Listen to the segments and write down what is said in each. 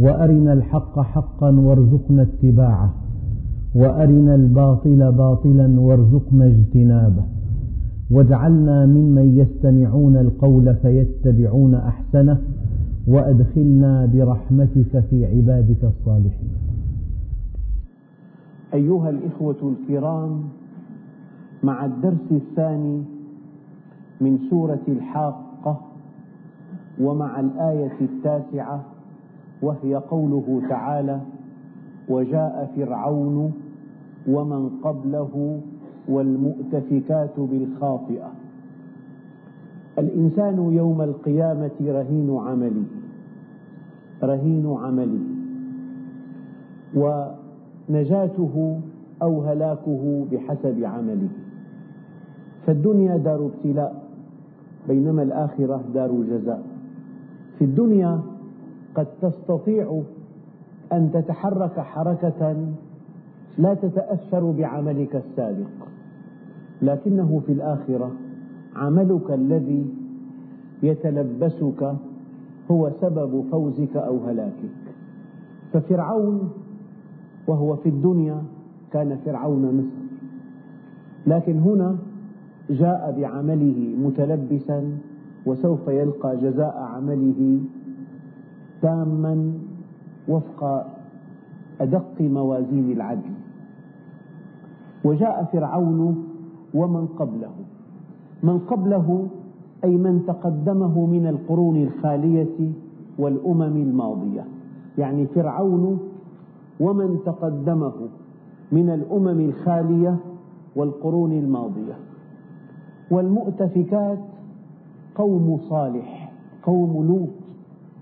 وأرنا الحق حقا وارزقنا اتباعه وأرنا الباطل باطلا وارزقنا اجتنابه. واجعلنا ممن يستمعون القول فيتبعون أحسنه وأدخلنا برحمتك في عبادك الصالحين. أيها الإخوة الكرام مع الدرس الثاني من سورة الحاقة ومع الآية التاسعة وهي قوله تعالى وجاء فرعون ومن قبله والمؤتفكات بالخاطئة. الإنسان يوم القيامة رهين عمله رهين عمله ونجاته أو هلاكه بحسب عمله. فالدنيا دار ابتلاء بينما الآخرة دار جزاء. في الدنيا قد تستطيع أن تتحرك حركة لا تتأثر بعملك السابق لكنه في الآخرة عملك الذي يتلبسك هو سبب فوزك أو هلاكك. ففرعون وهو في الدنيا كان فرعون مصر لكن هنا جاء بعمله متلبسا وسوف يلقى جزاء عمله تاما وفق أدق موازين العدل. وجاء فرعون ومن قبله. من قبله أي من تقدمه من القرون الخالية والأمم الماضية. يعني فرعون ومن تقدمه من الأمم الخالية والقرون الماضية. والمؤتفكات قوم صالح قوم لوط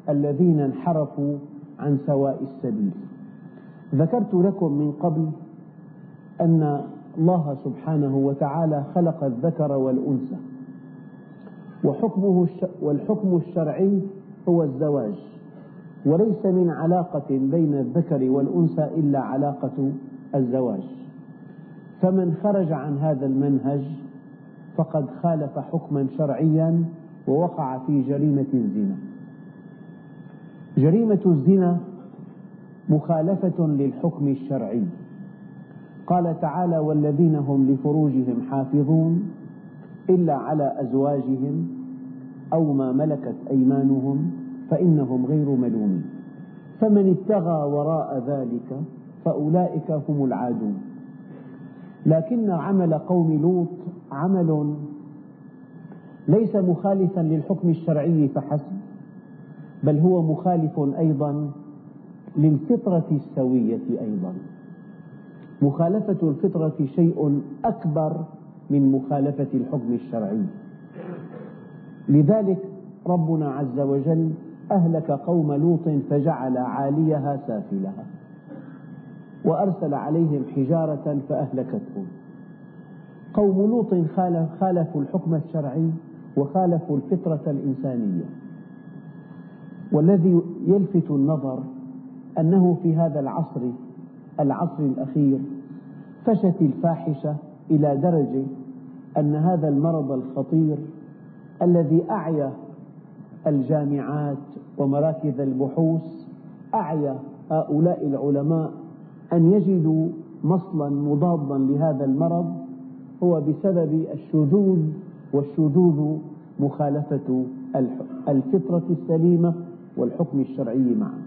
الذين انحرفوا عن سواء السبيل. ذكرت لكم من قبل أن الله سبحانه وتعالى خلق الذكر والأنثى وحكمه والحكم الشرعي هو الزواج. وليس من علاقة بين الذكر والأنثى إلا علاقة الزواج. فمن خرج عن هذا المنهج فقد خالف حكما شرعيا ووقع في جريمة الزنا. جريمة الزنا مخالفة للحكم الشرعي. قال تعالى والذين هم لفروجهم حافظون إلا على أزواجهم أو ما ملكت أيمانهم فإنهم غير ملومين. فمن ابتغى وراء ذلك فأولئك هم العادون. لكن عمل قوم لوط عمل ليس مخالفا للحكم الشرعي فحسب بل هو مخالف أيضا للفطرة السوية أيضا. مخالفة الفطرة شيء أكبر من مخالفة الحكم الشرعي. لذلك ربنا عز وجل أهلك قوم لوط فجعل عاليها سافلها وأرسل عليهم حجارة فأهلكتهم. قوم لوط خالفوا الحكم الشرعي وخالفوا الفطرة الإنسانية. والذي يلفت النظر أنه في هذا العصر العصر الأخير فشت الفاحشة إلى درجة أن هذا المرض الخطير الذي أعيا الجامعات ومراكز البحوث أعيا هؤلاء العلماء أن يجدوا مصلا مضادا لهذا المرض هو بسبب الشذوذ والشذوذ مخالفة الفطرة السليمة. والحكم الشرعي معا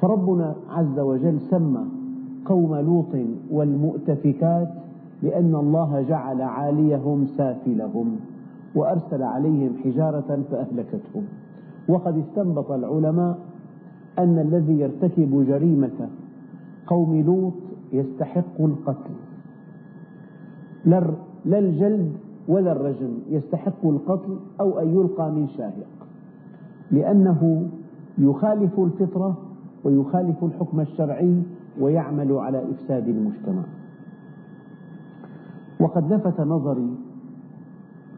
فربنا عز وجل سمى قوم لوط والمؤتفكات لأن الله جعل عاليهم سافلهم وأرسل عليهم حجارة فأهلكتهم. وقد استنبط العلماء أن الذي يرتكب جريمة قوم لوط يستحق القتل. لا الجلد ولا الرجم يستحق القتل أو أن يلقى من شاهق. لأنه يخالف الفطرة ويخالف الحكم الشرعي ويعمل على إفساد المجتمع. وقد لفت نظري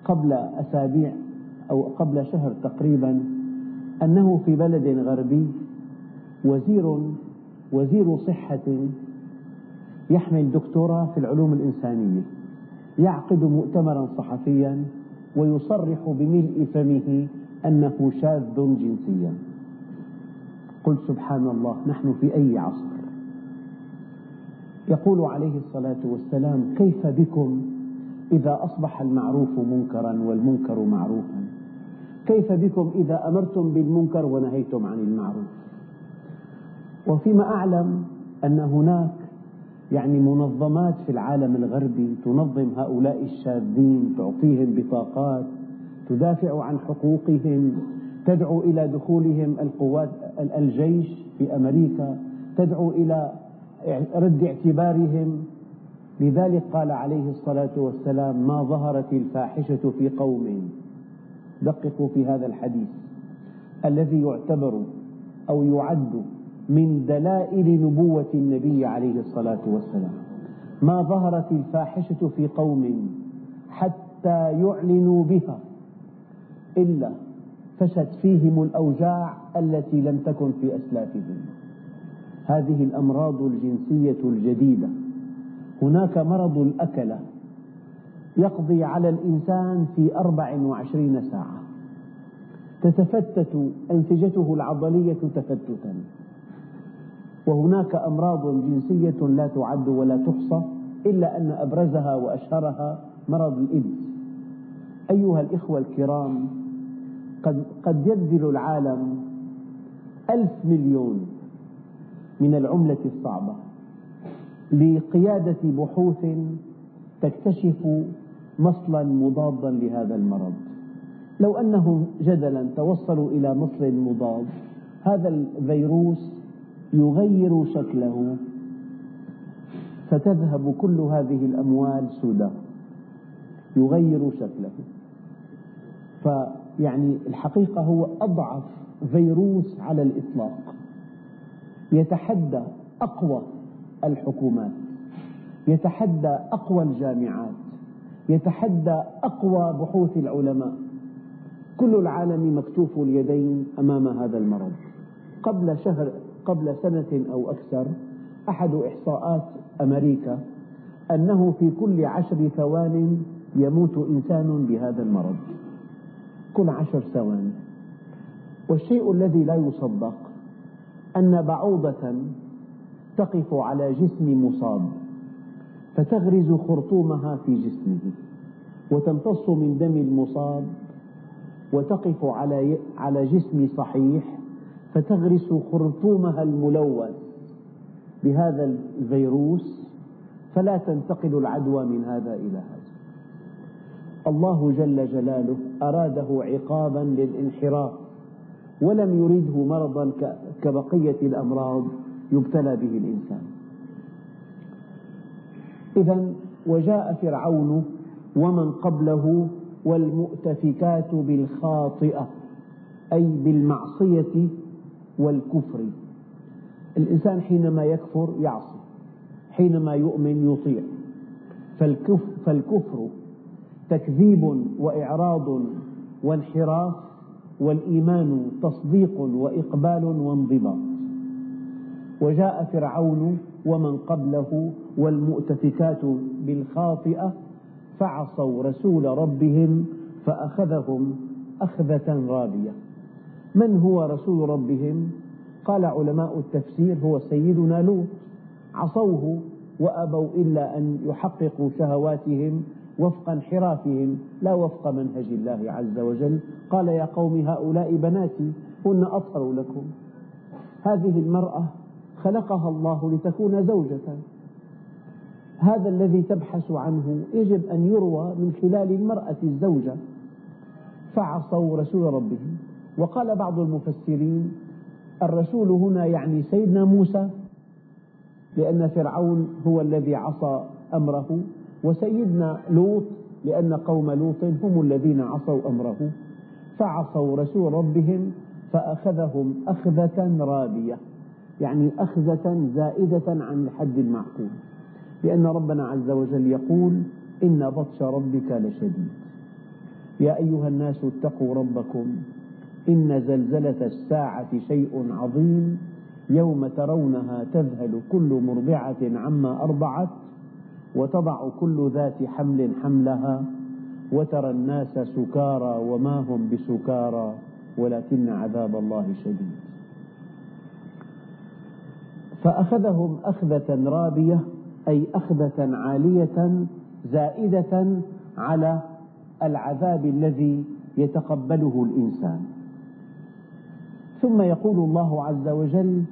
قبل أسابيع أو قبل شهر تقريبا أنه في بلد غربي وزير وزير صحة يحمل دكتوراه في العلوم الإنسانية يعقد مؤتمرا صحفيا ويصرح بملء فمه أنه شاذ جنسيا. قلت سبحان الله نحن في أي عصر؟ يقول عليه الصلاة والسلام كيف بكم إذا أصبح المعروف منكرا والمنكر معروفا؟ كيف بكم إذا أمرتم بالمنكر ونهيتم عن المعروف؟ وفيما أعلم أن هناك يعني منظمات في العالم الغربي تنظم هؤلاء الشاذين تعطيهم بطاقات تدافع عن حقوقهم تدعو إلى دخولهم القوات الجيش في أمريكا تدعو إلى رد اعتبارهم. لذلك قال عليه الصلاة والسلام ما ظهرت الفاحشة في قوم. دققوا في هذا الحديث. الذي يعتبر أو يعد من دلائل نبوة النبي عليه الصلاة والسلام ما ظهرت الفاحشة في قوم حتى يعلنوا بها إلا فشت فيهم الأوجاع التي لم تكن في أسلافهم. هذه الأمراض الجنسية الجديدة. هناك مرض الأكلة يقضي على الإنسان في أربع وعشرين ساعة. تتفتت أنسجته العضلية تفتتا. وهناك أمراض جنسية لا تعد ولا تحصى إلا أن أبرزها وأشهرها مرض الإيدز أيها الإخوة الكرام قد, قد يبذل العالم ألف مليون من العملة الصعبة لقيادة بحوث تكتشف مصلا مضادا لهذا المرض. لو أنهم جدلا توصلوا إلى مصل مضاد هذا الفيروس يغير شكله فتذهب كل هذه الأموال سدى يغير شكله. فيعني الحقيقة هو أضعف فيروس على الإطلاق. يتحدى أقوى الحكومات يتحدى أقوى الجامعات يتحدى أقوى بحوث العلماء. كل العالم مكتوف اليدين أمام هذا المرض. قبل شهر قبل سنة أو أكثر أحد إحصاءات أمريكا أنه في كل عشر ثوان يموت إنسان بهذا المرض. كل عشر ثواني. والشيء الذي لا يصدق أن بعوضة تقف على جسم مصاب فتغرز خرطومها في جسمه وتمتص من دم المصاب وتقف على على جسم صحيح فتغرس خرطومها الملوث بهذا الفيروس فلا تنتقل العدوى من هذا إلى هذا. الله جل جلاله أراده عقابا للانحراف ولم يرده مرضا كبقية الأمراض يبتلى به الإنسان. إذا وجاء فرعون ومن قبله والمؤتفكات بالخاطئة أي بالمعصية والكفر. الإنسان حينما يكفر يعصي حينما يؤمن يطيع. فالكفر تكذيب وإعراض وانحراف والإيمان تصديق وإقبال وانضباط. وجاء فرعون ومن قبله والمؤتفكات بالخاطئة فعصوا رسول ربهم فأخذهم أخذة رابية. من هو رسول ربهم؟ قال علماء التفسير هو سيدنا لوط. عصوه وأبوا إلا أن يحققوا شهواتهم وفق انحرافهم لا وفق منهج الله عز وجل. قال يا قوم هؤلاء بناتي هن أطهر لكم. هذه المرأة خلقها الله لتكون زوجة. هذا الذي تبحث عنه يجب أن يروى من خلال المرأة الزوجة. فعصوا رسول ربهم. وقال بعض المفسرين الرسول هنا يعني سيدنا موسى لأن فرعون هو الذي عصى أمره. وسيدنا لوط لأن قوم لوط هم الذين عصوا أمره فعصوا رسول ربهم فأخذهم أخذة رابية يعني أخذة زائدة عن الحد المعقول لأن ربنا عز وجل يقول إن بطش ربك لشديد. يا أيها الناس اتقوا ربكم إن زلزلة الساعة شيء عظيم يوم ترونها تذهل كل مرضعة عما أرضعت وتضع كل ذات حمل حملها وترى الناس سكارى وما هم بسكارى ولكن عذاب الله شديد. فأخذهم أخذة رابية أي أخذة عالية زائدة على العذاب الذي يتقبله الإنسان. ثم يقول الله عز وجل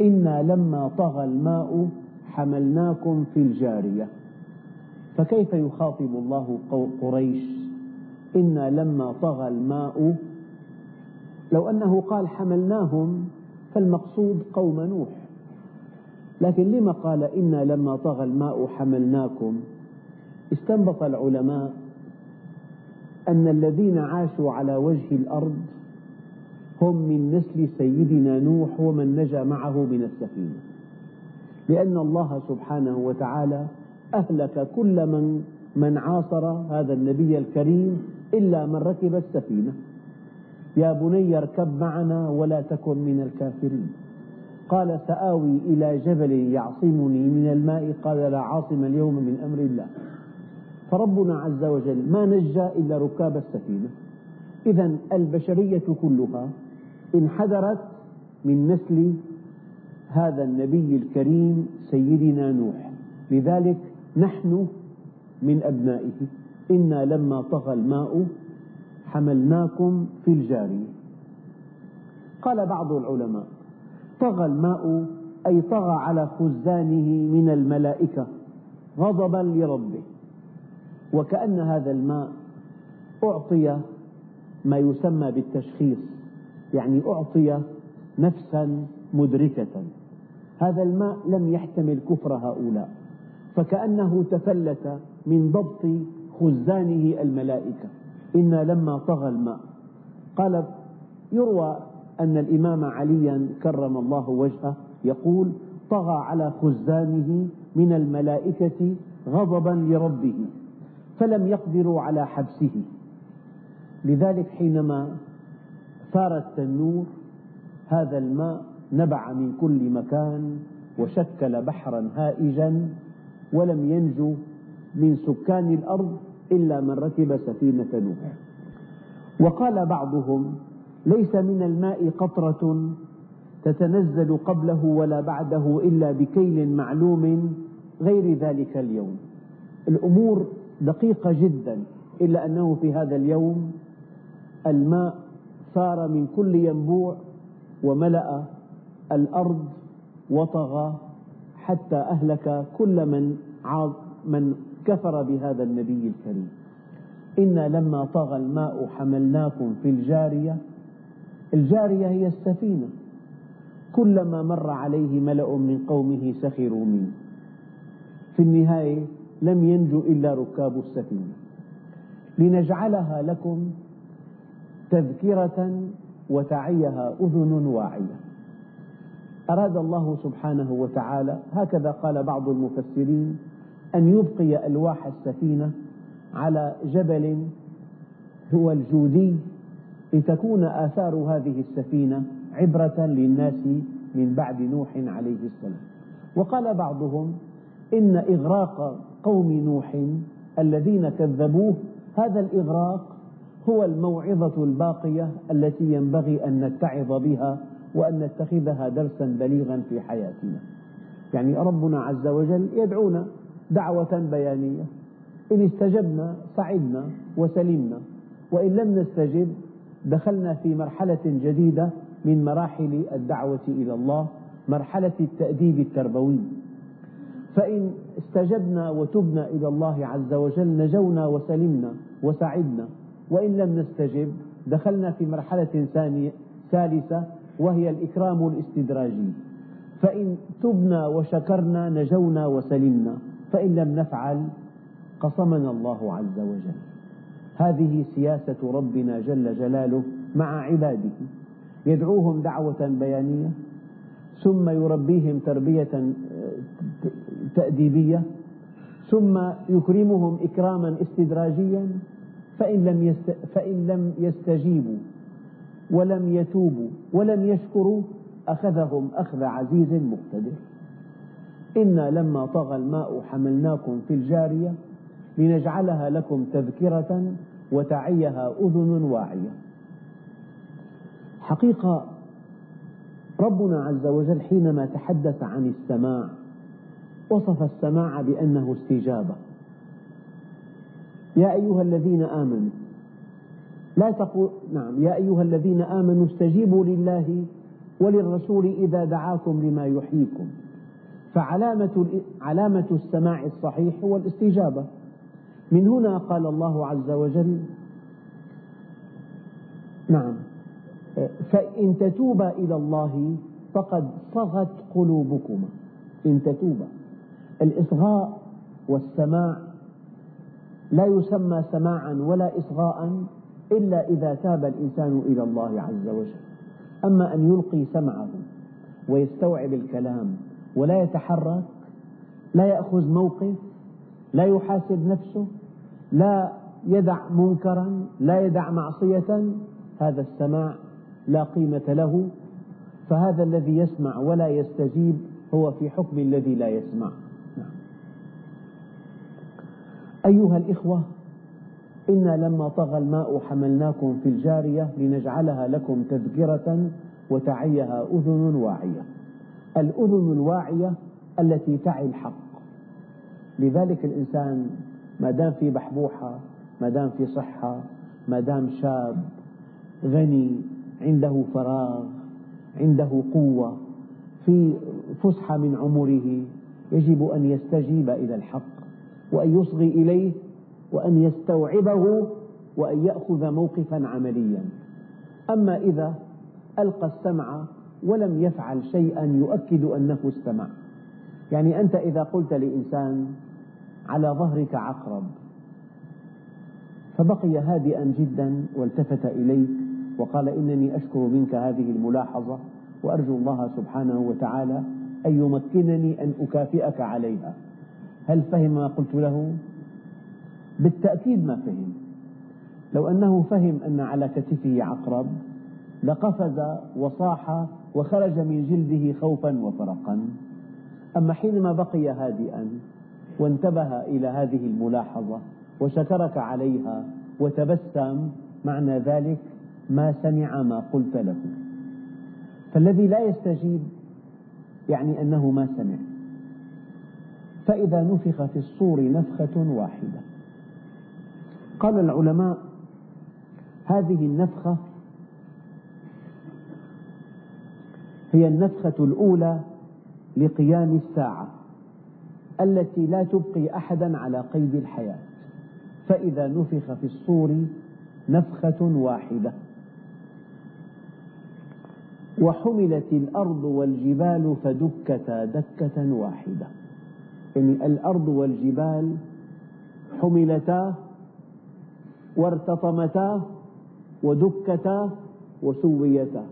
إنا لما طغى الماء حملناكم في الجارية. فكيف يخاطب الله قريش؟ إنا لما طغى الماء لو أنه قال حملناهم فالمقصود قوم نوح. لكن لما قال إنا لما طغى الماء حملناكم؟ استنبط العلماء أن الذين عاشوا على وجه الأرض هم من نسل سيدنا نوح ومن نجا معه من السفينة. لأن الله سبحانه وتعالى أهلك كل من من عاصر هذا النبي الكريم إلا من ركب السفينة. يا بني اركب معنا ولا تكن من الكافرين. قال سآوي إلى جبل يعصمني من الماء. قال لا عاصم اليوم من أمر الله. فربنا عز وجل ما نجى إلا ركاب السفينة. إذا البشرية كلها انحدرت من نسل هذا النبي الكريم سيدنا نوح. لذلك نحن من أبنائه. إنا لما طغى الماء حملناكم في الجارية. قال بعض العلماء طغى الماء أي طغى على خزانه من الملائكة غضبا لربه. وكأن هذا الماء أعطي ما يسمى بالتشخيص يعني أعطي نفسا مدركة. هذا الماء لم يحتمل كفر هؤلاء فكأنه تفلت من ضبط خزانه الملائكة. إنا لما طغى الماء قال يروى أن الإمام عليا كرم الله وجهه يقول طغى على خزانه من الملائكة غضبا لربه فلم يقدروا على حبسه. لذلك حينما ثار التنور هذا الماء نبع من كل مكان وشكل بحرا هائجا ولم ينجو من سكان الأرض إلا من ركب سفينة نوح وقال بعضهم ليس من الماء قطرة تتنزل قبله ولا بعده إلا بكيل معلوم غير ذلك اليوم. الأمور دقيقة جدا إلا أنه في هذا اليوم الماء ثار من كل ينبوع وملأ الأرض وطغى حتى أهلك كل من من كفر بهذا النبي الكريم. إنا لما طغى الماء حملناكم في الجارية الجارية هي السفينة. كلما مر عليه ملأ من قومه سخروا منه. في النهاية لم ينجو إلا ركاب السفينة. لنجعلها لكم تذكرة وتعيها أذن واعية. أراد الله سبحانه وتعالى هكذا قال بعض المفسرين أن يبقي ألواح السفينة على جبل هو الجودي لتكون آثار هذه السفينة عبرة للناس من بعد نوح عليه السلام. وقال بعضهم إن إغراق قوم نوح الذين كذبوه هذا الإغراق هو الموعظة الباقية التي ينبغي أن نتعظ بها وأن نتخذها درسا بليغا في حياتنا. يعني ربنا عز وجل يدعونا دعوة بيانية. إن استجبنا صعدنا وسلمنا. وإن لم نستجب دخلنا في مرحلة جديدة من مراحل الدعوة إلى الله مرحلة التأديب التربوي. فإن استجبنا وتبنا إلى الله عز وجل نجونا وسلمنا وسعدنا. وإن لم نستجب دخلنا في مرحلة ثانية ثالثة وهي الإكرام الاستدراجي. فإن تبنا وشكرنا نجونا وسلمنا فإن لم نفعل قصمنا الله عز وجل. هذه سياسة ربنا جل جلاله مع عباده. يدعوهم دعوة بيانية ثم يربيهم تربية تأديبية ثم يكرمهم إكراما استدراجيا فإن لم, فإن لم يستجيبوا ولم يتوبوا ولم يشكروا أخذهم أخذ عزيز مقتدر. إنا لما طغى الماء حملناكم في الجارية لنجعلها لكم تذكرة وتعيها أذن واعية. حقيقة ربنا عز وجل حينما تحدث عن السماع وصف السماع بأنه استجابة. يا أيها الذين آمنوا لا تقول نعم يا أيها الذين آمنوا استجيبوا لله وللرسول إذا دعاكم لما يحييكم. فعلامة علامة السماع الصحيح هو الاستجابة. من هنا قال الله عز وجل نعم فإن تتوبا إلى الله فقد صغت قلوبكما. إن تتوبا الإصغاء والسماع لا يسمى سماعا ولا إصغاء إلا إذا تاب الإنسان إلى الله عز وجل. أما أن يلقي سمعه ويستوعب الكلام ولا يتحرك لا يأخذ موقف لا يحاسب نفسه لا يدع منكرا لا يدع معصية هذا السماع لا قيمة له. فهذا الذي يسمع ولا يستجيب هو في حكم الذي لا يسمع. نعم. أيها الإخوة إنا لما طغى الماء حملناكم في الجارية لنجعلها لكم تذكرة وتعيها أذن واعية. الأذن الواعية التي تعي الحق. لذلك الإنسان ما دام في بحبوحة ما دام في صحة ما دام شاب غني عنده فراغ عنده قوة في فسحة من عمره يجب أن يستجيب إلى الحق. وأن يصغي إليه وأن يستوعبه وأن يأخذ موقفا عمليا. أما إذا ألقى السمع ولم يفعل شيئا يؤكد أنه استمع. يعني أنت إذا قلت لإنسان على ظهرك عقرب فبقي هادئا جدا والتفت إليك وقال إنني أشكر منك هذه الملاحظة وأرجو الله سبحانه وتعالى أن يمكنني أن أكافئك عليها. هل فهم ما قلت له؟ بالتأكيد ما فهم. لو أنه فهم أن على كتفه عقرب لقفز وصاح وخرج من جلده خوفا وفرقا. أما حينما بقي هادئا وانتبه إلى هذه الملاحظة وشكرك عليها وتبسم معنى ذلك ما سمع ما قلت له. فالذي لا يستجيب يعني أنه ما سمع. فإذا نفخ في الصور نفخة واحدة. قال العلماء هذه النفخة هي النفخة الأولى لقيام الساعة التي لا تبقي أحدا على قيد الحياة فإذا نفخ في الصور نفخة واحدة. وحملت الأرض والجبال فدكتا دكة واحدة. يعني الأرض والجبال حملتا وارتطمتا ودكتا وسويتا.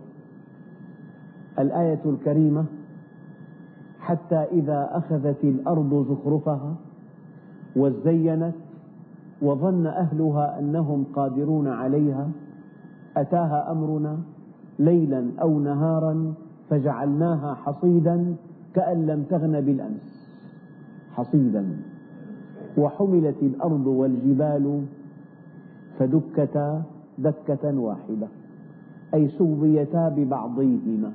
الآية الكريمة حتى إذا أخذت الأرض زخرفها وزينت وظن أهلها أنهم قادرون عليها أتاها أمرنا ليلا أو نهارا فجعلناها حصيدا كأن لم تغن بالأمس. حصيدا. وحملت الأرض والجبال فدكتا دكة واحدة أي سويتا ببعضيهما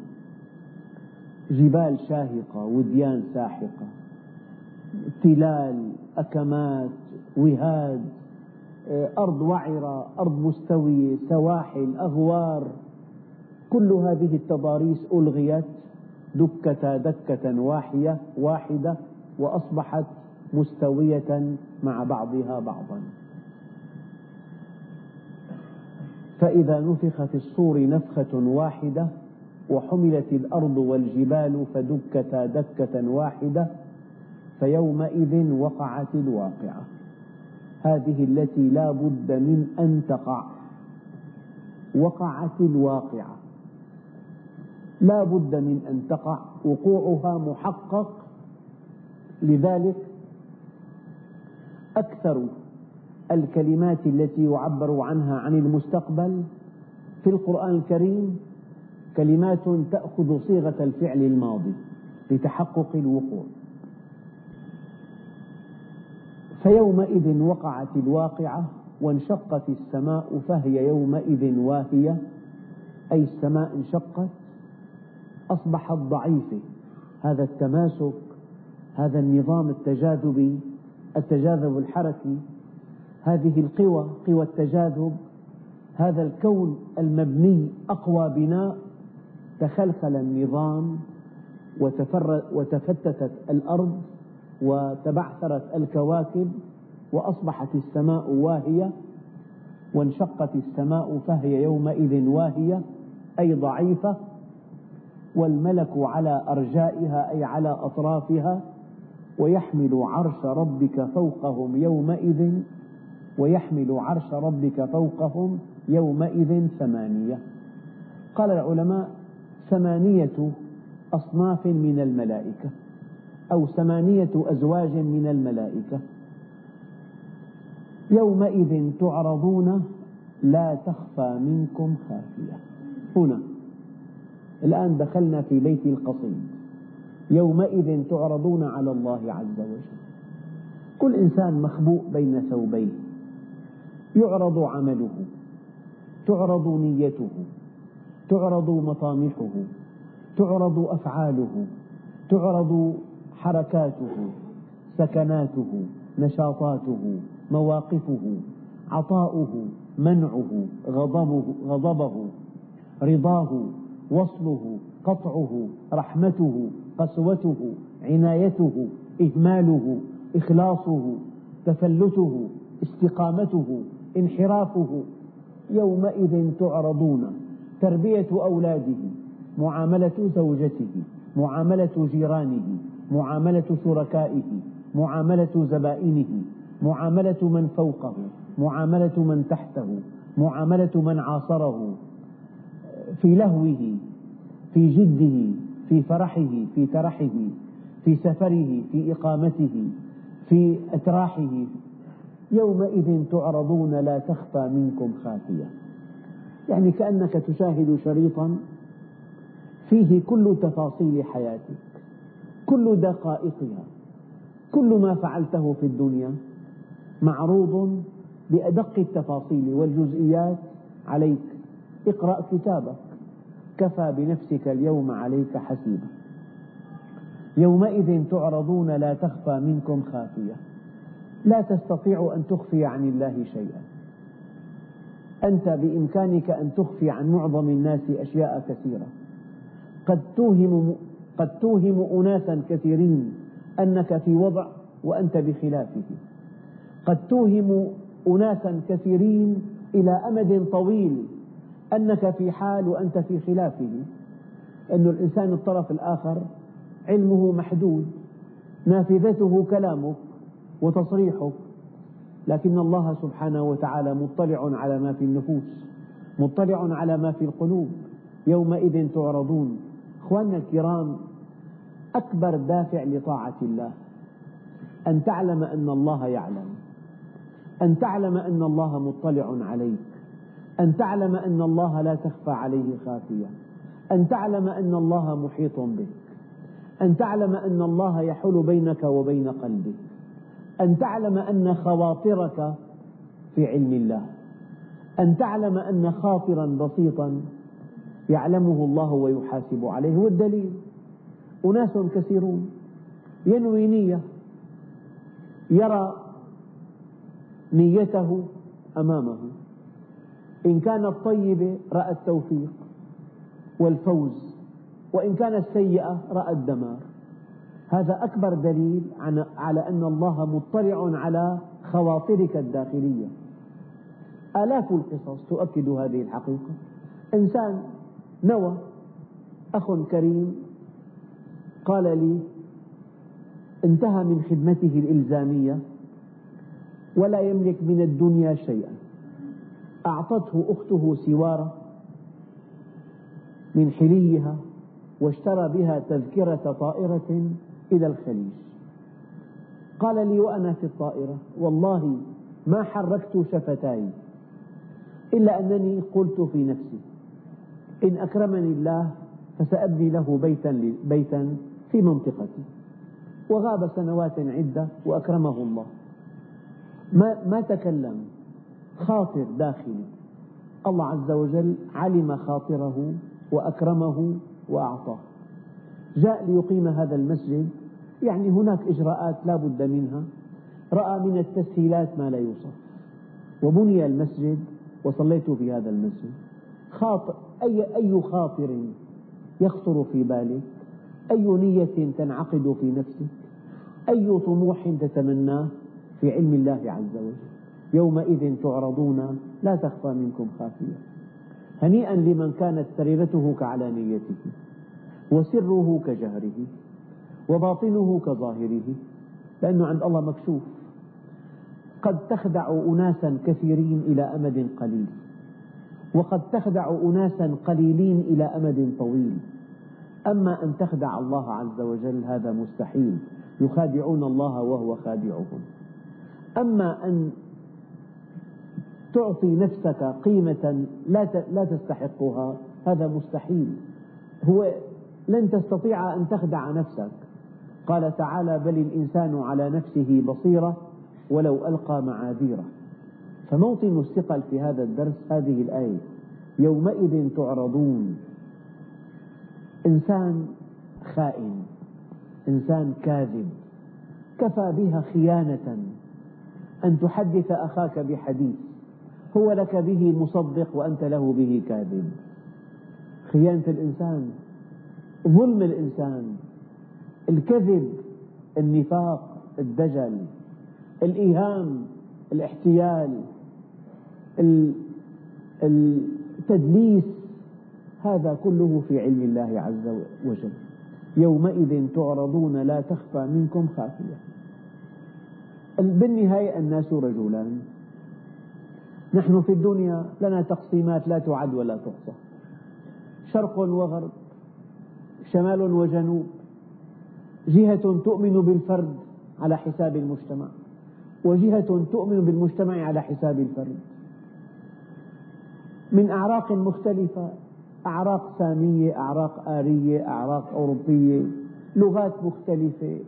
جبال شاهقة وديان ساحقة. تلال أكمات وهاد أرض وعرة أرض مستوية سواحل أغوار. كل هذه التضاريس ألغيت دكتا دكة واحدة واحدة وأصبحت مستوية مع بعضها بعضا. فإذا نفخ في الصور نفخة واحدة وحملت الأرض والجبال فدكتا دكة واحدة فيومئذ وقعت الواقعة. هذه التي لا بد من أن تقع. وقعت الواقعة. لا بد من أن تقع. وقوعها محقق. لذلك أكثر الكلمات التي يعبر عنها عن المستقبل في القرآن الكريم كلمات تأخذ صيغة الفعل الماضي لتحقق الوقوع. فيومئذ وقعت الواقعة وانشقت السماء فهي يومئذ واهية. أي السماء انشقت أصبحت ضعيفة هذا التماسك هذا النظام التجاذبي التجاذب الحركي هذه القوى قوى التجاذب هذا الكون المبني أقوى بناء تخلخل النظام وتفتتت الأرض وتبعثرت الكواكب وأصبحت السماء واهية وانشقت السماء فهي يومئذ واهية أي ضعيفة والملك على أرجائها أي على أطرافها ويحمل عرش ربك فوقهم يومئذ ويحمل عرش ربك فوقهم يومئذ ثمانية. قال العلماء ثمانية أصناف من الملائكة أو ثمانية أزواج من الملائكة. يومئذ تعرضون لا تخفى منكم خافية. هنا الآن دخلنا في بيت القصيد يومئذ تعرضون على الله عز وجل. كل إنسان مخبوء بين ثوبيه. يعرض عمله تعرض نيته تعرض مطامحه تعرض أفعاله تعرض حركاته سكناته نشاطاته مواقفه عطاؤه منعه غضبه, غضبه رضاه وصله قطعه رحمته قسوته عنايته إهماله إخلاصه تفلته استقامته انحرافه يومئذ تعرضون. تربية أولاده معاملة زوجته معاملة جيرانه معاملة شركائه معاملة زبائنه معاملة من فوقه معاملة من تحته معاملة من عاصره. في لهوه في جده في فرحه في ترحه في سفره في إقامته في أتراحه يومئذ تعرضون لا تخفى منكم خافية. يعني كأنك تشاهد شريطا فيه كل تفاصيل حياتك كل دقائقها كل ما فعلته في الدنيا معروض بأدق التفاصيل والجزئيات عليك. اقرأ كتابك كفى بنفسك اليوم عليك حسيبا. يومئذ تعرضون لا تخفى منكم خافية. لا تستطيع أن تخفي عن الله شيئا. أنت بإمكانك أن تخفي عن معظم الناس أشياء كثيرة. قد توهم, قد توهم أناسا كثيرين أنك في وضع وأنت بخلافه. قد توهم أناسا كثيرين إلى أمد طويل أنك في حال وأنت في خلافه. أن الإنسان الطرف الآخر علمه محدود نافذته كلامك وتصريحك. لكن الله سبحانه وتعالى مطلع على ما في النفوس مطلع على ما في القلوب يومئذ تعرضون. أخواننا الكرام أكبر دافع لطاعة الله. أن تعلم أن الله يعلم. أن تعلم أن الله مطلع عليك. أن تعلم أن الله لا تخفى عليه خافية. أن تعلم أن الله محيط بك. أن تعلم أن الله يحول بينك وبين قلبك. أن تعلم أن خواطرك في علم الله أن تعلم أن خاطرا بسيطا يعلمه الله ويحاسب عليه. والدليل أناس كثيرون ينوي نية يرى نيته أمامه. إن كانت طيبة رأى التوفيق والفوز وإن كانت سيئة رأى الدمار. هذا أكبر دليل على أن الله مطلع على خواطرك الداخلية. آلاف القصص تؤكد هذه الحقيقة. إنسان نوى أخ كريم قال لي انتهى من خدمته الإلزامية ولا يملك من الدنيا شيئا. أعطته أخته سوارة من حليها واشترى بها تذكرة طائرة إلى الخليج. قال لي وأنا في الطائرة والله ما حركت شفتاي إلا أنني قلت في نفسي إن أكرمني الله فسأبني له بيتا, بيتا في منطقتي. وغاب سنوات عدة وأكرمه الله. ما, ما تكلم. خاطر داخلي. الله عز وجل علم خاطره وأكرمه وأعطاه. جاء ليقيم هذا المسجد يعني هناك إجراءات لا بد منها. رأى من التسهيلات ما لا يوصف. وبني المسجد وصليت في هذا المسجد. خاطر أي, أي خاطر يخطر في بالك؟ أي نية تنعقد في نفسك؟ أي طموح تتمناه في علم الله عز وجل؟ يومئذ تعرضون لا تخفى منكم خافية. هنيئا لمن كانت سريرته كعلانيته وسره كجهره. وباطنه كظاهره لأنه عند الله مكشوف. قد تخدع أناسا كثيرين إلى أمد قليل. وقد تخدع أناسا قليلين إلى أمد طويل. أما أن تخدع الله عز وجل هذا مستحيل. يخادعون الله وهو خادعهم. أما أن تعطي نفسك قيمة لا تستحقها هذا مستحيل. هو لن تستطيع أن تخدع نفسك. قال تعالى بل الإنسان على نفسه بصيرة ولو ألقى معاذيره. فموطن الثقل في هذا الدرس هذه الآية. يومئذ تعرضون. إنسان خائن. إنسان كاذب. كفى بها خيانة. أن تحدث أخاك بحديث. هو لك به مصدق وأنت له به كاذب. خيانة الإنسان. ظلم الإنسان. الكذب النفاق الدجل الإيهام الاحتيال التدليس هذا كله في علم الله عز وجل. يومئذ تعرضون لا تخفى منكم خافية. بالنهاية الناس رجلان نحن في الدنيا لنا تقسيمات لا تعد ولا تحصى شرق وغرب شمال وجنوب جهة تؤمن بالفرد على حساب المجتمع. وجهة تؤمن بالمجتمع على حساب الفرد. من أعراق مختلفة أعراق سامية أعراق آرية أعراق أوروبية لغات مختلفة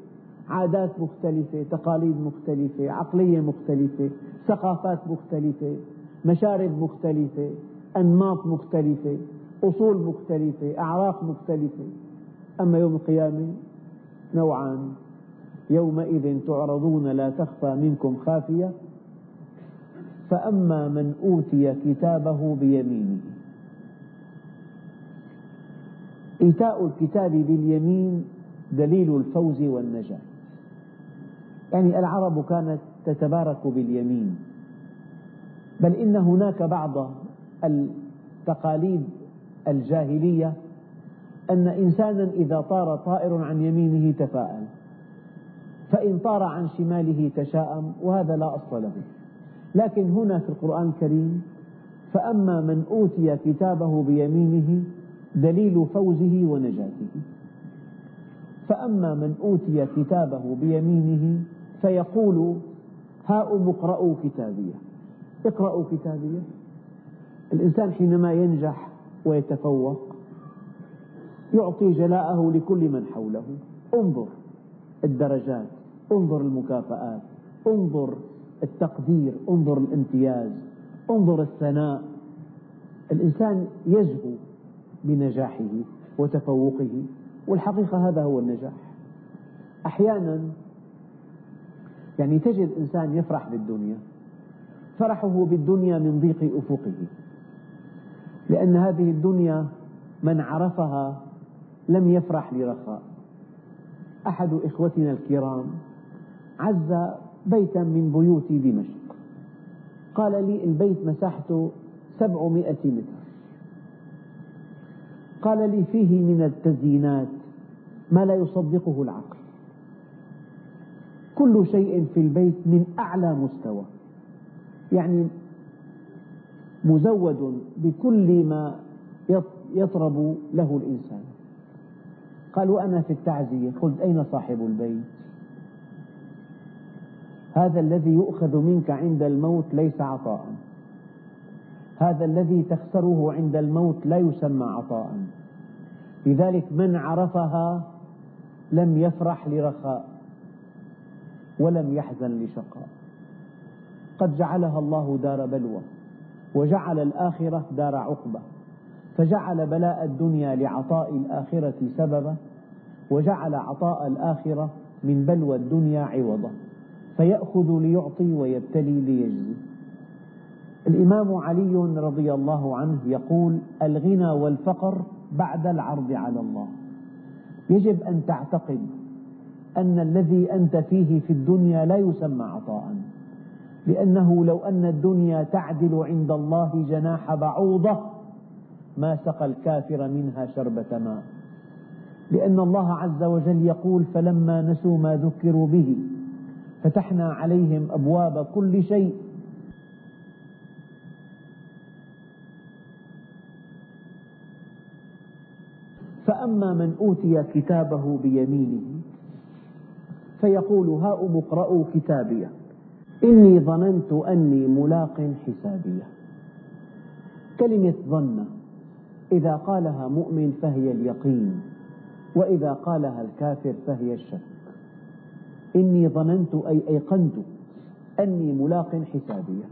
عادات مختلفة تقاليد مختلفة عقلية مختلفة ثقافات مختلفة مشارب مختلفة أنماط مختلفة أصول مختلفة أعراق مختلفة. أما يوم القيامة نوعان. يومئذ تعرضون لا تخفى منكم خافية. فأما من أوتي كتابه بيمينه. إيتاء الكتاب باليمين دليل الفوز والنجاة. يعني العرب كانت تتبارك باليمين. بل إن هناك بعض التقاليد الجاهلية أن إنسانا إذا طار طائر عن يمينه تفاءل فإن طار عن شماله تشاءم وهذا لا أصل له. لكن هنا في القرآن الكريم فأما من أوتي كتابه بيمينه دليل فوزه ونجاته. فأما من أوتي كتابه بيمينه فيقول هاؤم اقرءوا كتابيه. اقرأوا كتابيه. الإنسان حينما ينجح ويتفوق يعطي جلاءه لكل من حوله. انظر الدرجات انظر المكافآت انظر التقدير انظر الامتياز انظر الثناء. الإنسان يزهو بنجاحه وتفوقه والحقيقة هذا هو النجاح. أحيانا يعني تجد إنسان يفرح بالدنيا. فرحه بالدنيا من ضيق أفقه لأن هذه الدنيا من عرفها لم يفرح لرخاء. أحد إخوتنا الكرام عز بيتا من بيوت دمشق. قال لي البيت مساحته سبعمائة متر. قال لي فيه من التزيينات ما لا يصدقه العقل. كل شيء في البيت من أعلى مستوى. يعني مزود بكل ما يطرب له الإنسان. قال وأنا في التعزية. قلت أين صاحب البيت؟ هذا الذي يؤخذ منك عند الموت ليس عطاء. هذا الذي تخسره عند الموت لا يسمى عطاء. لذلك من عرفها لم يفرح لرخاء ولم يحزن لشقاء. قد جعلها الله دار بلوى وجعل الآخرة دار عقبة فجعل بلاء الدنيا لعطاء الآخرة سببا وجعل عطاء الآخرة من بلوى الدنيا عوضا. فيأخذ ليعطي ويبتلي ليجزي. الإمام علي رضي الله عنه يقول الغنى والفقر بعد العرض على الله. يجب أن تعتقد أن الذي أنت فيه في الدنيا لا يسمى عطاء لأنه لو أن الدنيا تعدل عند الله جناح بعوضة ما سقى الكافر منها شربة ماء. لأن الله عز وجل يقول فلما نسوا ما ذكروا به فتحنا عليهم أبواب كل شيء. فأما من أوتي كتابه بيمينه فيقول هاؤم اقرءوا كتابيه إني ظننت أني ملاق حسابيه كلمة ظن. إذا قالها مؤمن فهي اليقين وإذا قالها الكافر فهي الشك. إني ظننت أي أيقنت أني ملاق حسابيه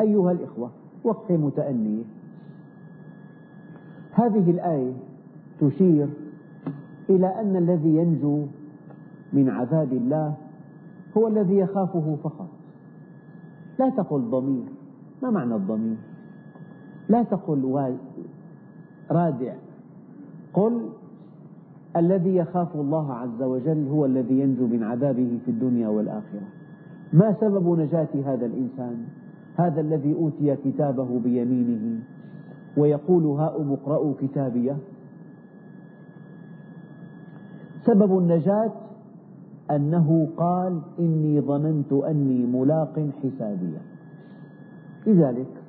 أيها الإخوة وقفة متأنية هذه الآية تشير إلى أن الذي ينجو من عذاب الله هو الذي يخافه فقط. لا تقل ضمير. ما معنى الضمير؟ لا تقل رادع. قل الذي يخاف الله عز وجل هو الذي ينجو من عذابه في الدنيا والآخرة. ما سبب نجاة هذا الإنسان؟ هذا الذي أوتي كتابه بيمينه ويقول هاؤم اقرءوا كتابيه سبب النجاة أنه قال إني ظننت أني ملاق حسابيا لذلك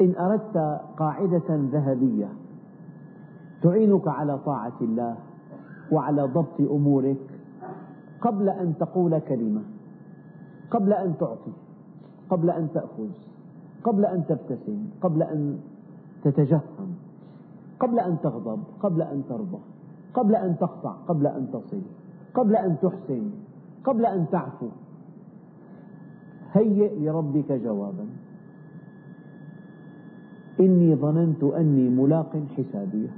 إن أردت قاعدة ذهبية تعينك على طاعة الله وعلى ضبط أمورك قبل أن تقول كلمة قبل أن تعطي قبل أن تأخذ قبل أن تبتسم قبل أن تتجهم قبل أن تغضب قبل أن ترضى قبل أن تقطع قبل أن تصل قبل أن تحسن قبل أن تعفو هيئ لربك جوابا إني ظننت أني ملاق حسابيه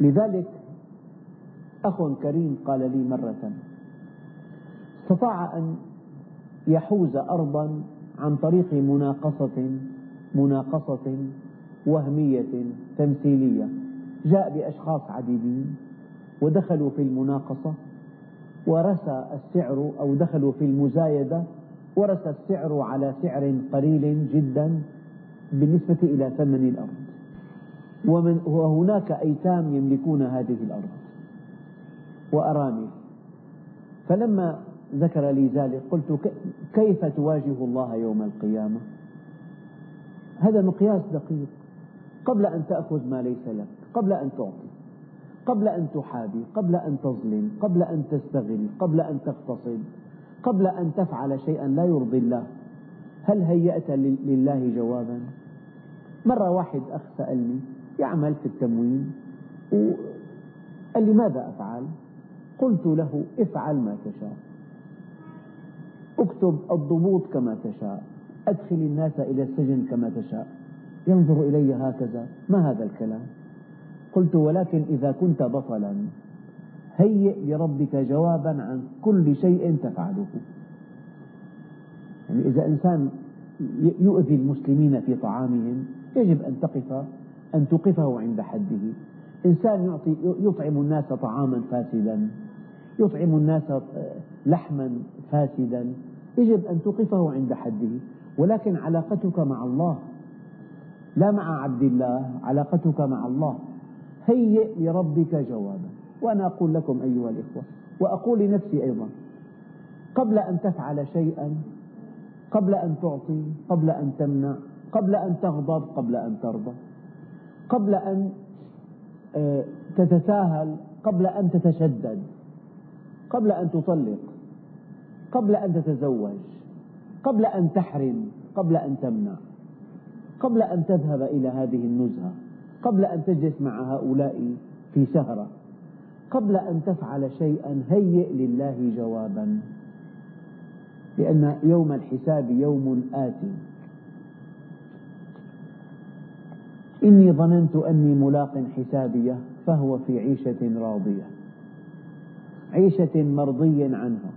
لذلك أخ كريم قال لي مرة استطاع أن يحوز أرضا عن طريق مناقصة مناقصة وهمية تمثيلية. جاء بأشخاص عديدين ودخلوا في المناقصة ورسى السعر أو دخلوا في المزايدة ورسى السعر على سعر قليل جدا. بالنسبة إلى ثمن الأرض. ومن وهناك أيتام يملكون هذه الأرض وأرامل. فلما ذكر لي ذلك قلت كيف تواجه الله يوم القيامة؟ هذا مقياس دقيق. قبل أن تأخذ ما ليس لك قبل أن تعطي قبل أن تحابي قبل أن تظلم قبل أن تستغل قبل أن تغتصب قبل أن تفعل شيئا لا يرضي الله. هل هيأت لله جوابا؟ مرة واحد أخ سألني يعمل في التموين؟ وقال لي ماذا أفعل؟ قلت له افعل ما تشاء. اكتب الضبوط كما تشاء أدخل الناس إلى السجن كما تشاء. ينظر إلي هكذا ما هذا الكلام؟ قلت ولكن إذا كنت بطلا هيئ لربك جوابا عن كل شيء تفعله. يعني إذا إنسان يؤذي المسلمين في طعامهم يجب أن تقف أن توقفه عند حده. إنسان يعطي يطعم الناس طعاما فاسدا يطعم الناس لحما فاسدا. يجب أن توقفه عند حده. ولكن علاقتك مع الله لا مع عبد الله علاقتك مع الله. هيئ لربك جوابا. وأنا أقول لكم أيها الإخوة وأقول لنفسي أيضا قبل أن تفعل شيئا قبل أن تعطي قبل أن تمنع قبل أن تغضب قبل أن ترضى قبل أن آه، تتساهل قبل أن تتشدد قبل أن تطلق قبل أن تتزوج قبل أن تحرم قبل أن تمنع قبل أن تذهب إلى هذه النزهة قبل أن تجلس مع هؤلاء في سهرة قبل أن تفعل شيئا هيئ لله جوابا لأن يوم الحساب يوم آت إني ظننت أني ملاق حسابيه فهو في عيشة راضية. عيشة مرضي عنها.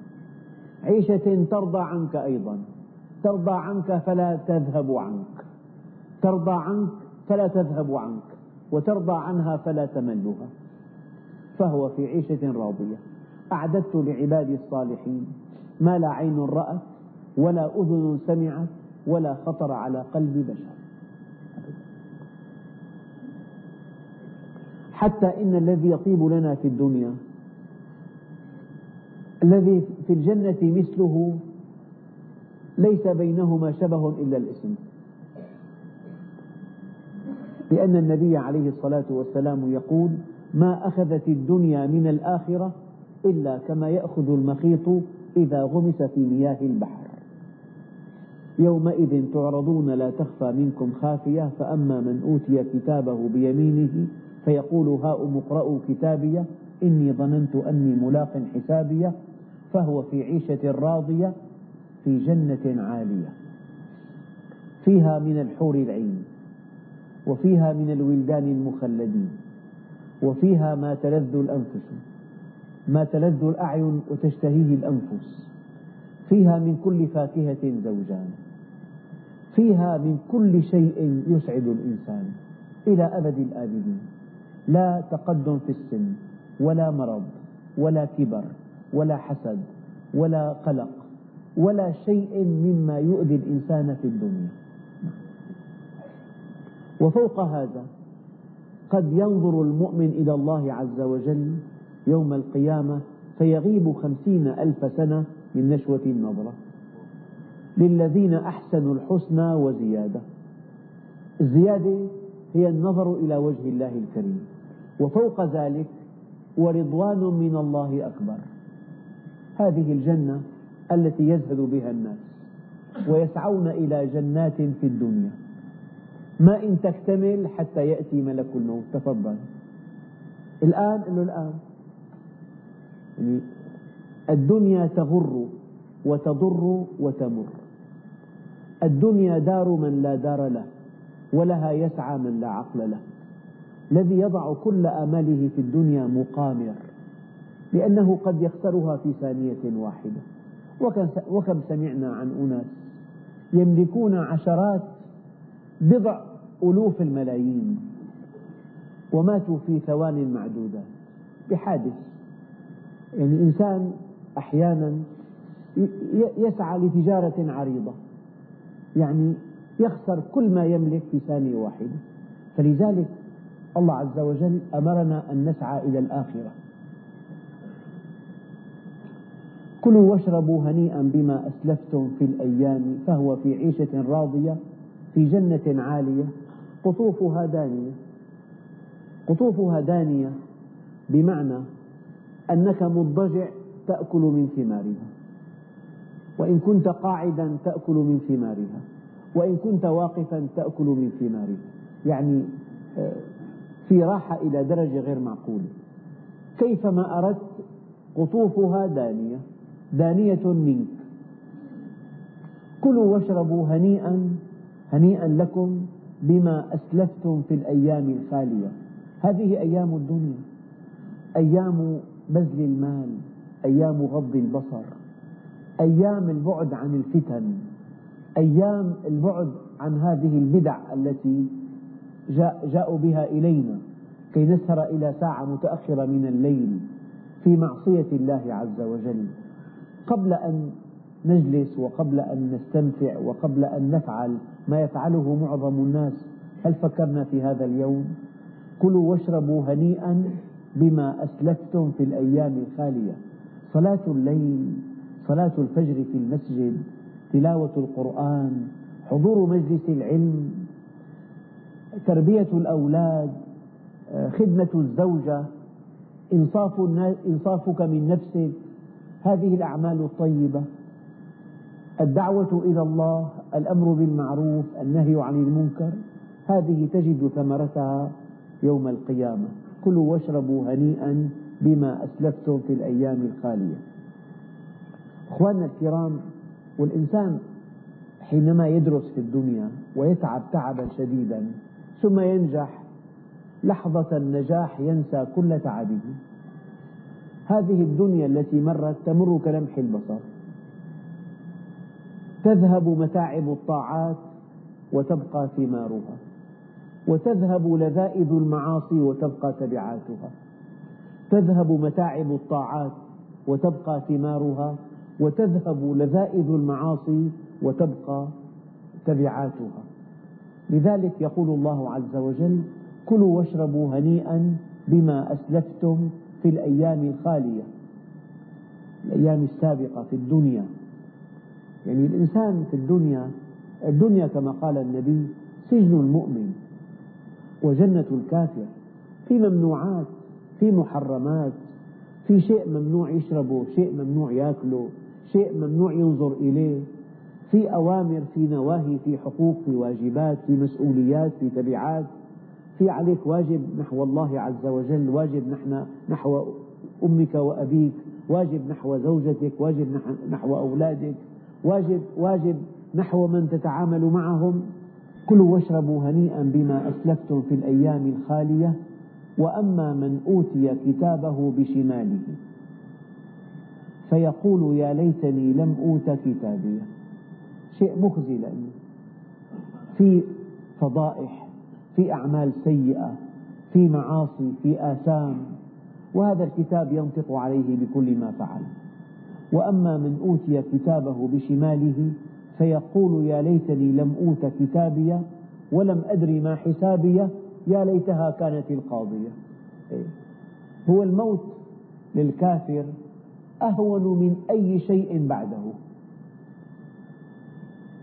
عيشة ترضى عنك أيضا. ترضى عنك فلا تذهب عنك. ترضى عنك فلا تذهب عنك. وترضى عنها فلا تملها. فهو في عيشة راضية. أعددت لعبادي الصالحين. ما لا عين رأت ولا أذن سمعت ولا خطر على قلب بشر. حتى إن الذي يطيب لنا في الدنيا الذي في الجنة مثله ليس بينهما شبه إلا الاسم. لأن النبي عليه الصلاة والسلام يقول ما أخذت الدنيا من الآخرة إلا كما يأخذ المخيط إذا غمس في مياه البحر. يومئذ تعرضون لا تخفى منكم خافية فأما من أوتي كتابه بيمينه فيقول هاؤم اقرءوا كتابيه إني ظننت أني ملاق حسابيه فهو في عيشة راضية في جنة عالية. فيها من الحور العين وفيها من الولدان المخلدين وفيها ما تلذ الأنفس. ما تلذ الأعين وتشتهيه الأنفس. فيها من كل فاكهة زوجان. فيها من كل شيء يسعد الإنسان إلى أبد الآبدين. لا تقدم في السن ولا مرض ولا كبر ولا حسد ولا قلق ولا شيء مما يؤذي الإنسان في الدنيا. وفوق هذا قد ينظر المؤمن إلى الله عز وجل يوم القيامة فيغيب خمسين ألف سنة من نشوة النظرة. للذين أحسنوا الحسنى وزيادة. الزيادة هي النظر إلى وجه الله الكريم. وفوق ذلك ورضوان من الله أكبر. هذه الجنة التي يزهد بها الناس ويسعون إلى جنات في الدنيا. ما إن تكتمل حتى يأتي ملك الموت. تفضل. الآن قل له الآن. الدنيا تغر وتضر وتمر. الدنيا دار من لا دار له ولها يسعى من لا عقل له. الذي يضع كل آماله في الدنيا مقامر لأنه قد يخسرها في ثانية واحدة. وكم سمعنا عن أناس يملكون عشرات بضع ألوف الملايين وماتوا في ثوان معدودات. بحادث يعني إنسان أحيانا يسعى لتجارة عريضة. يعني يخسر كل ما يملك في ثانية واحدة. فلذلك الله عز وجل أمرنا أن نسعى إلى الآخرة. كلوا واشربوا هنيئا بما أسلفتم في الأيام فهو في عيشة راضية في جنة عالية. قطوفها دانية. قطوفها دانية بمعنى أنك مضطجع تأكل من ثمارها. وإن كنت قاعدا تأكل من ثمارها. وإن كنت واقفا تأكل من ثمارها. يعني آه، في راحة إلى درجة غير معقولة. كيفما أردت قطوفها دانية؟ دانية منك. كلوا واشربوا هنيئا هنيئا لكم بما أسلفتم في الأيام الخالية. هذه أيام الدنيا. أيام بذل المال أيام غض البصر أيام البعد عن الفتن أيام البعد عن هذه البدع التي جاء جاءوا بها إلينا كي نسهر إلى ساعة متأخرة من الليل في معصية الله عز وجل قبل أن نجلس وقبل أن نستمتع وقبل أن نفعل ما يفعله معظم الناس هل فكرنا في هذا اليوم؟ كلوا واشربوا هنيئا بما أسلفتم في الأيام الخالية. صلاة الليل صلاة الفجر في المسجد تلاوة القرآن حضور مجلس العلم تربية الأولاد خدمة الزوجة إنصاف إنصافك من نفسك. هذه الأعمال الطيبة. الدعوة إلى الله الأمر بالمعروف النهي عن المنكر هذه تجد ثمرتها يوم القيامة. كلوا واشربوا هنيئا بما أسلفتم في الأيام الخالية. أخواننا الكرام والإنسان حينما يدرس في الدنيا ويتعب تعبا شديدا ثم ينجح لحظة النجاح ينسى كل تعبه. هذه الدنيا التي مرت تمر كلمح البصر. تذهب متاعب الطاعات وتبقى ثمارها. وتذهب لذائذ المعاصي وتبقى تبعاتها. تذهب متاعب الطاعات وتبقى ثمارها وتذهب لذائذ المعاصي وتبقى تبعاتها. لذلك يقول الله عز وجل كلوا واشربوا هنيئا بما أسلفتم في الأيام الخالية. الأيام السابقة في الدنيا. يعني الإنسان في الدنيا الدنيا كما قال النبي سجن المؤمن. وجنة الكافر. في ممنوعات في محرمات في شيء ممنوع يشربه شيء ممنوع يأكله شيء ممنوع ينظر إليه. في أوامر في نواهي في حقوق في واجبات في مسؤوليات في تبعات. في عليك واجب نحو الله عز وجل واجب نحن نحو أمك وأبيك واجب نحو زوجتك واجب نحو أولادك واجب, واجب نحو من تتعامل معهم. كلوا واشربوا هنيئا بما أسلفتم في الأيام الخالية وأما من أوتي كتابه بشماله. فيقول يا ليتني لم أوت كتابيه شيء مخزي لأنه في فضائح في أعمال سيئة في معاصي في آثام وهذا الكتاب ينطق عليه بكل ما فعل. وأما من أوتي كتابه بشماله فيقول يا ليتني لم أوت كتابي ولم أدري ما حسابي يا ليتها كانت القاضية. إيه. هو الموت للكافر أهون من أي شيء بعده.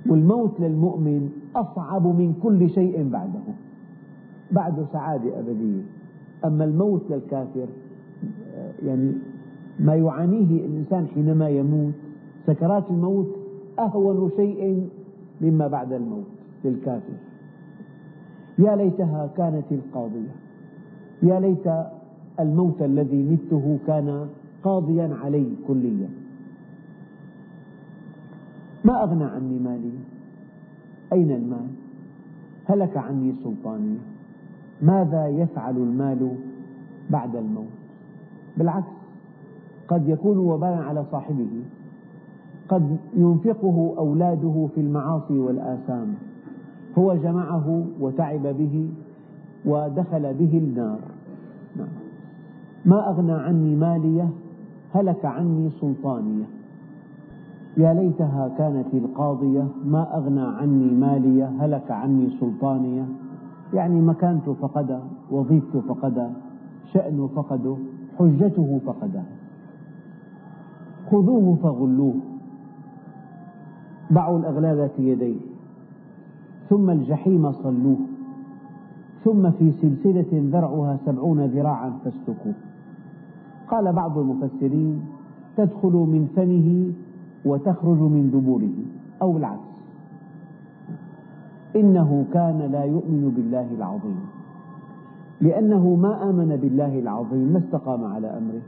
والموت للمؤمن أصعب من كل شيء بعده. بعده سعادة أبدية. أما الموت للكافر يعني ما يعانيه الإنسان حينما يموت سكرات الموت أهون شيء مما بعد الموت للكافر. يا ليتها كانت القاضية. يا ليت الموت الذي مته كان قاضيا علي كليا. ما أغنى عني مالي؟ أين المال؟ هلك عني سلطاني. ماذا يفعل المال بعد الموت؟ بالعكس قد يكون وبالا على صاحبه. قد ينفقه أولاده في المعاصي والآثام. هو جمعه وتعب به ودخل به النار. نعم. ما أغنى عني مالية هلك عني سلطانية يا ليتها كانت القاضية ما أغنى عني مالية هلك عني سلطانية يعني مكانته فقدها وظيفته فقدها شأنه فقده حجته فقدها خذوه فغلوه. ضعوا الأغلال في يديه. ثم الجحيم صلوه. ثم في سلسلة ذرعها سبعون ذراعا فاسلكوه. قال بعض المفسرين تدخل من فمه وتخرج من دبره أو العكس. إنه كان لا يؤمن بالله العظيم. لأنه ما آمن بالله العظيم ما استقام على أمره.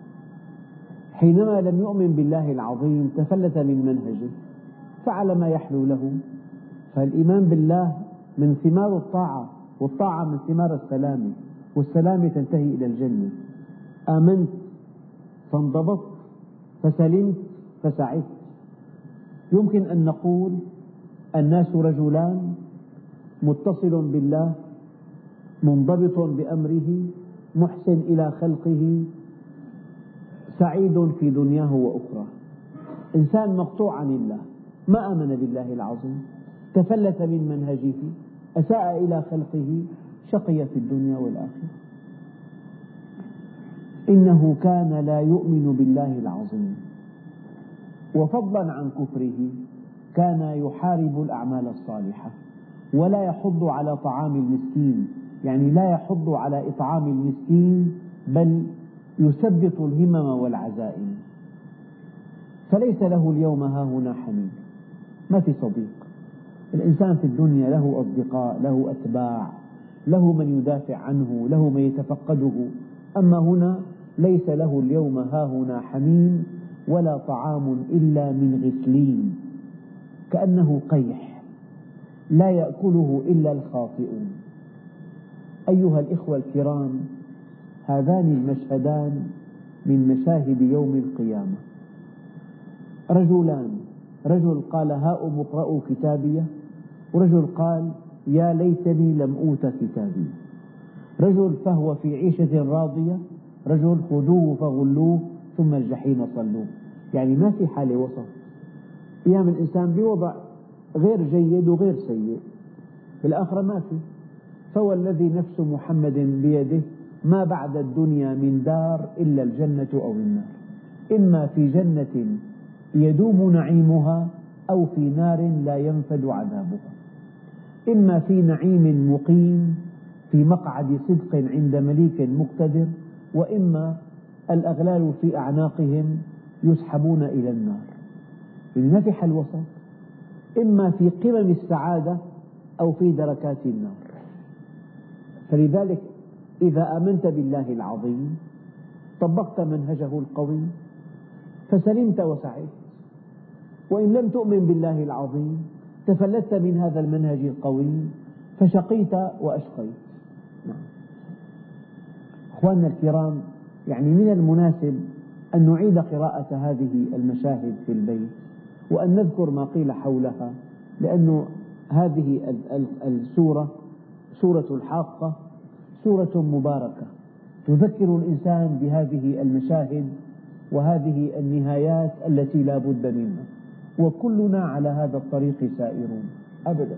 حينما لم يؤمن بالله العظيم تفلت من منهجه. فعل ما يحلو له. فالإيمان بالله من ثمار الطاعة والطاعة من ثمار السلامة والسلامة تنتهي إلى الجنة. آمنت فانضبطت فسلمت فسعدت. يمكن أن نقول الناس رجلان متصل بالله منضبط بأمره محسن إلى خلقه سعيد في دنياه وأخرى. إنسان مقطوع عن الله. ما آمن بالله العظيم تفلت من منهجه أساء إلى خلقه شقي في الدنيا والآخرة. إنه كان لا يؤمن بالله العظيم. وفضلا عن كفره كان يحارب الأعمال الصالحة ولا يحض على طعام المسكين. يعني لا يحض على إطعام المسكين بل يثبط الهمم والعزائم. فليس له اليوم هاهنا حميم ما في صديق. الإنسان في الدنيا له أصدقاء له أتباع له من يدافع عنه له من يتفقده. أما هنا ليس له اليوم هاهنا حميم ولا طعام إلا من غسلين كأنه قيح لا يأكله إلا الخاطئون. أيها الإخوة الكرام هذان المشهدان من مشاهد يوم القيامة. رجلان رجل قال هاؤم اقرأوا كتابيه ورجل قال يا ليتني لم أوت كتابي. رجل فهو في عيشة راضية رجل خذوه فغلوه ثم الجحيم صلوه. يعني ما في حالة وسط. أيام الإنسان بوضع غير جيد وغير سيء. في الآخرة ما في. فهو الذي نفس محمد بيده ما بعد الدنيا من دار إلا الجنة أو النار. إما في جنة يدوم نعيمها أو في نار لا ينفد عذابها. إما في نعيم مقيم في مقعد صدق عند مليك مقتدر وإما الأغلال في أعناقهم يسحبون إلى النار. يعني ما في حل وسط إما في قمم السعادة أو في دركات النار. فلذلك إذا آمنت بالله العظيم طبقت منهجه القوي فسلمت وسعيت. وإن لم تؤمن بالله العظيم تفلتت من هذا المنهج القوي فشقيت وأشقيت. نعم. أخواننا الكرام يعني من المناسب أن نعيد قراءة هذه المشاهد في البيت وأن نذكر ما قيل حولها لأن هذه السورة سورة الحاقة سورة مباركة. تذكر الإنسان بهذه المشاهد وهذه النهايات التي لا بد منها. وكلنا على هذا الطريق سائرون. أبدا.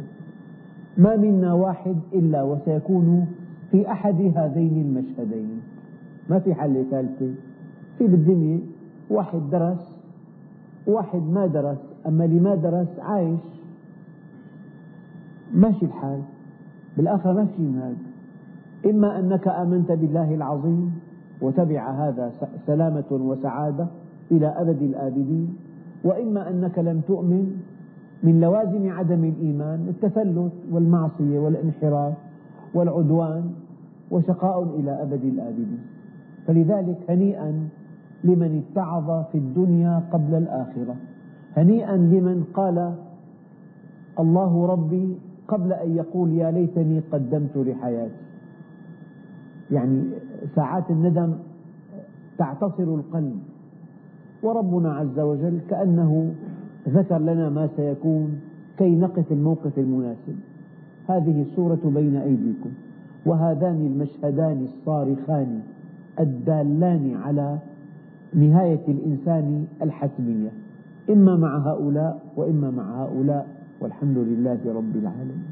ما منا واحد إلا وسيكون في أحد هذين المشهدين. ما في حل ثالثة في بالدنيا واحد درس واحد ما درس أما اللي ما درس عايش. ماشي الحال. بالآخرة ما في هذا إما أنك آمنت بالله العظيم وتبع هذا سلامة وسعادة إلى أبد الآبدين وإما أنك لم تؤمن من لوازم عدم الإيمان التفلت والمعصية والانحراف والعدوان وشقاء إلى أبد الآبدين. فلذلك هنيئا لمن اتعظ في الدنيا قبل الآخرة. هنيئا لمن قال الله ربي قبل أن يقول يا ليتني قدمت لحياتي. يعني ساعات الندم تعتصر القلب. وربنا عز وجل كأنه ذكر لنا ما سيكون كي نقف الموقف المناسب. هذه السورة بين أيديكم. وهذان المشهدان الصارخان الدالان على نهاية الإنسان الحتمية. إما مع هؤلاء وإما مع هؤلاء. والحمد لله رب العالمين.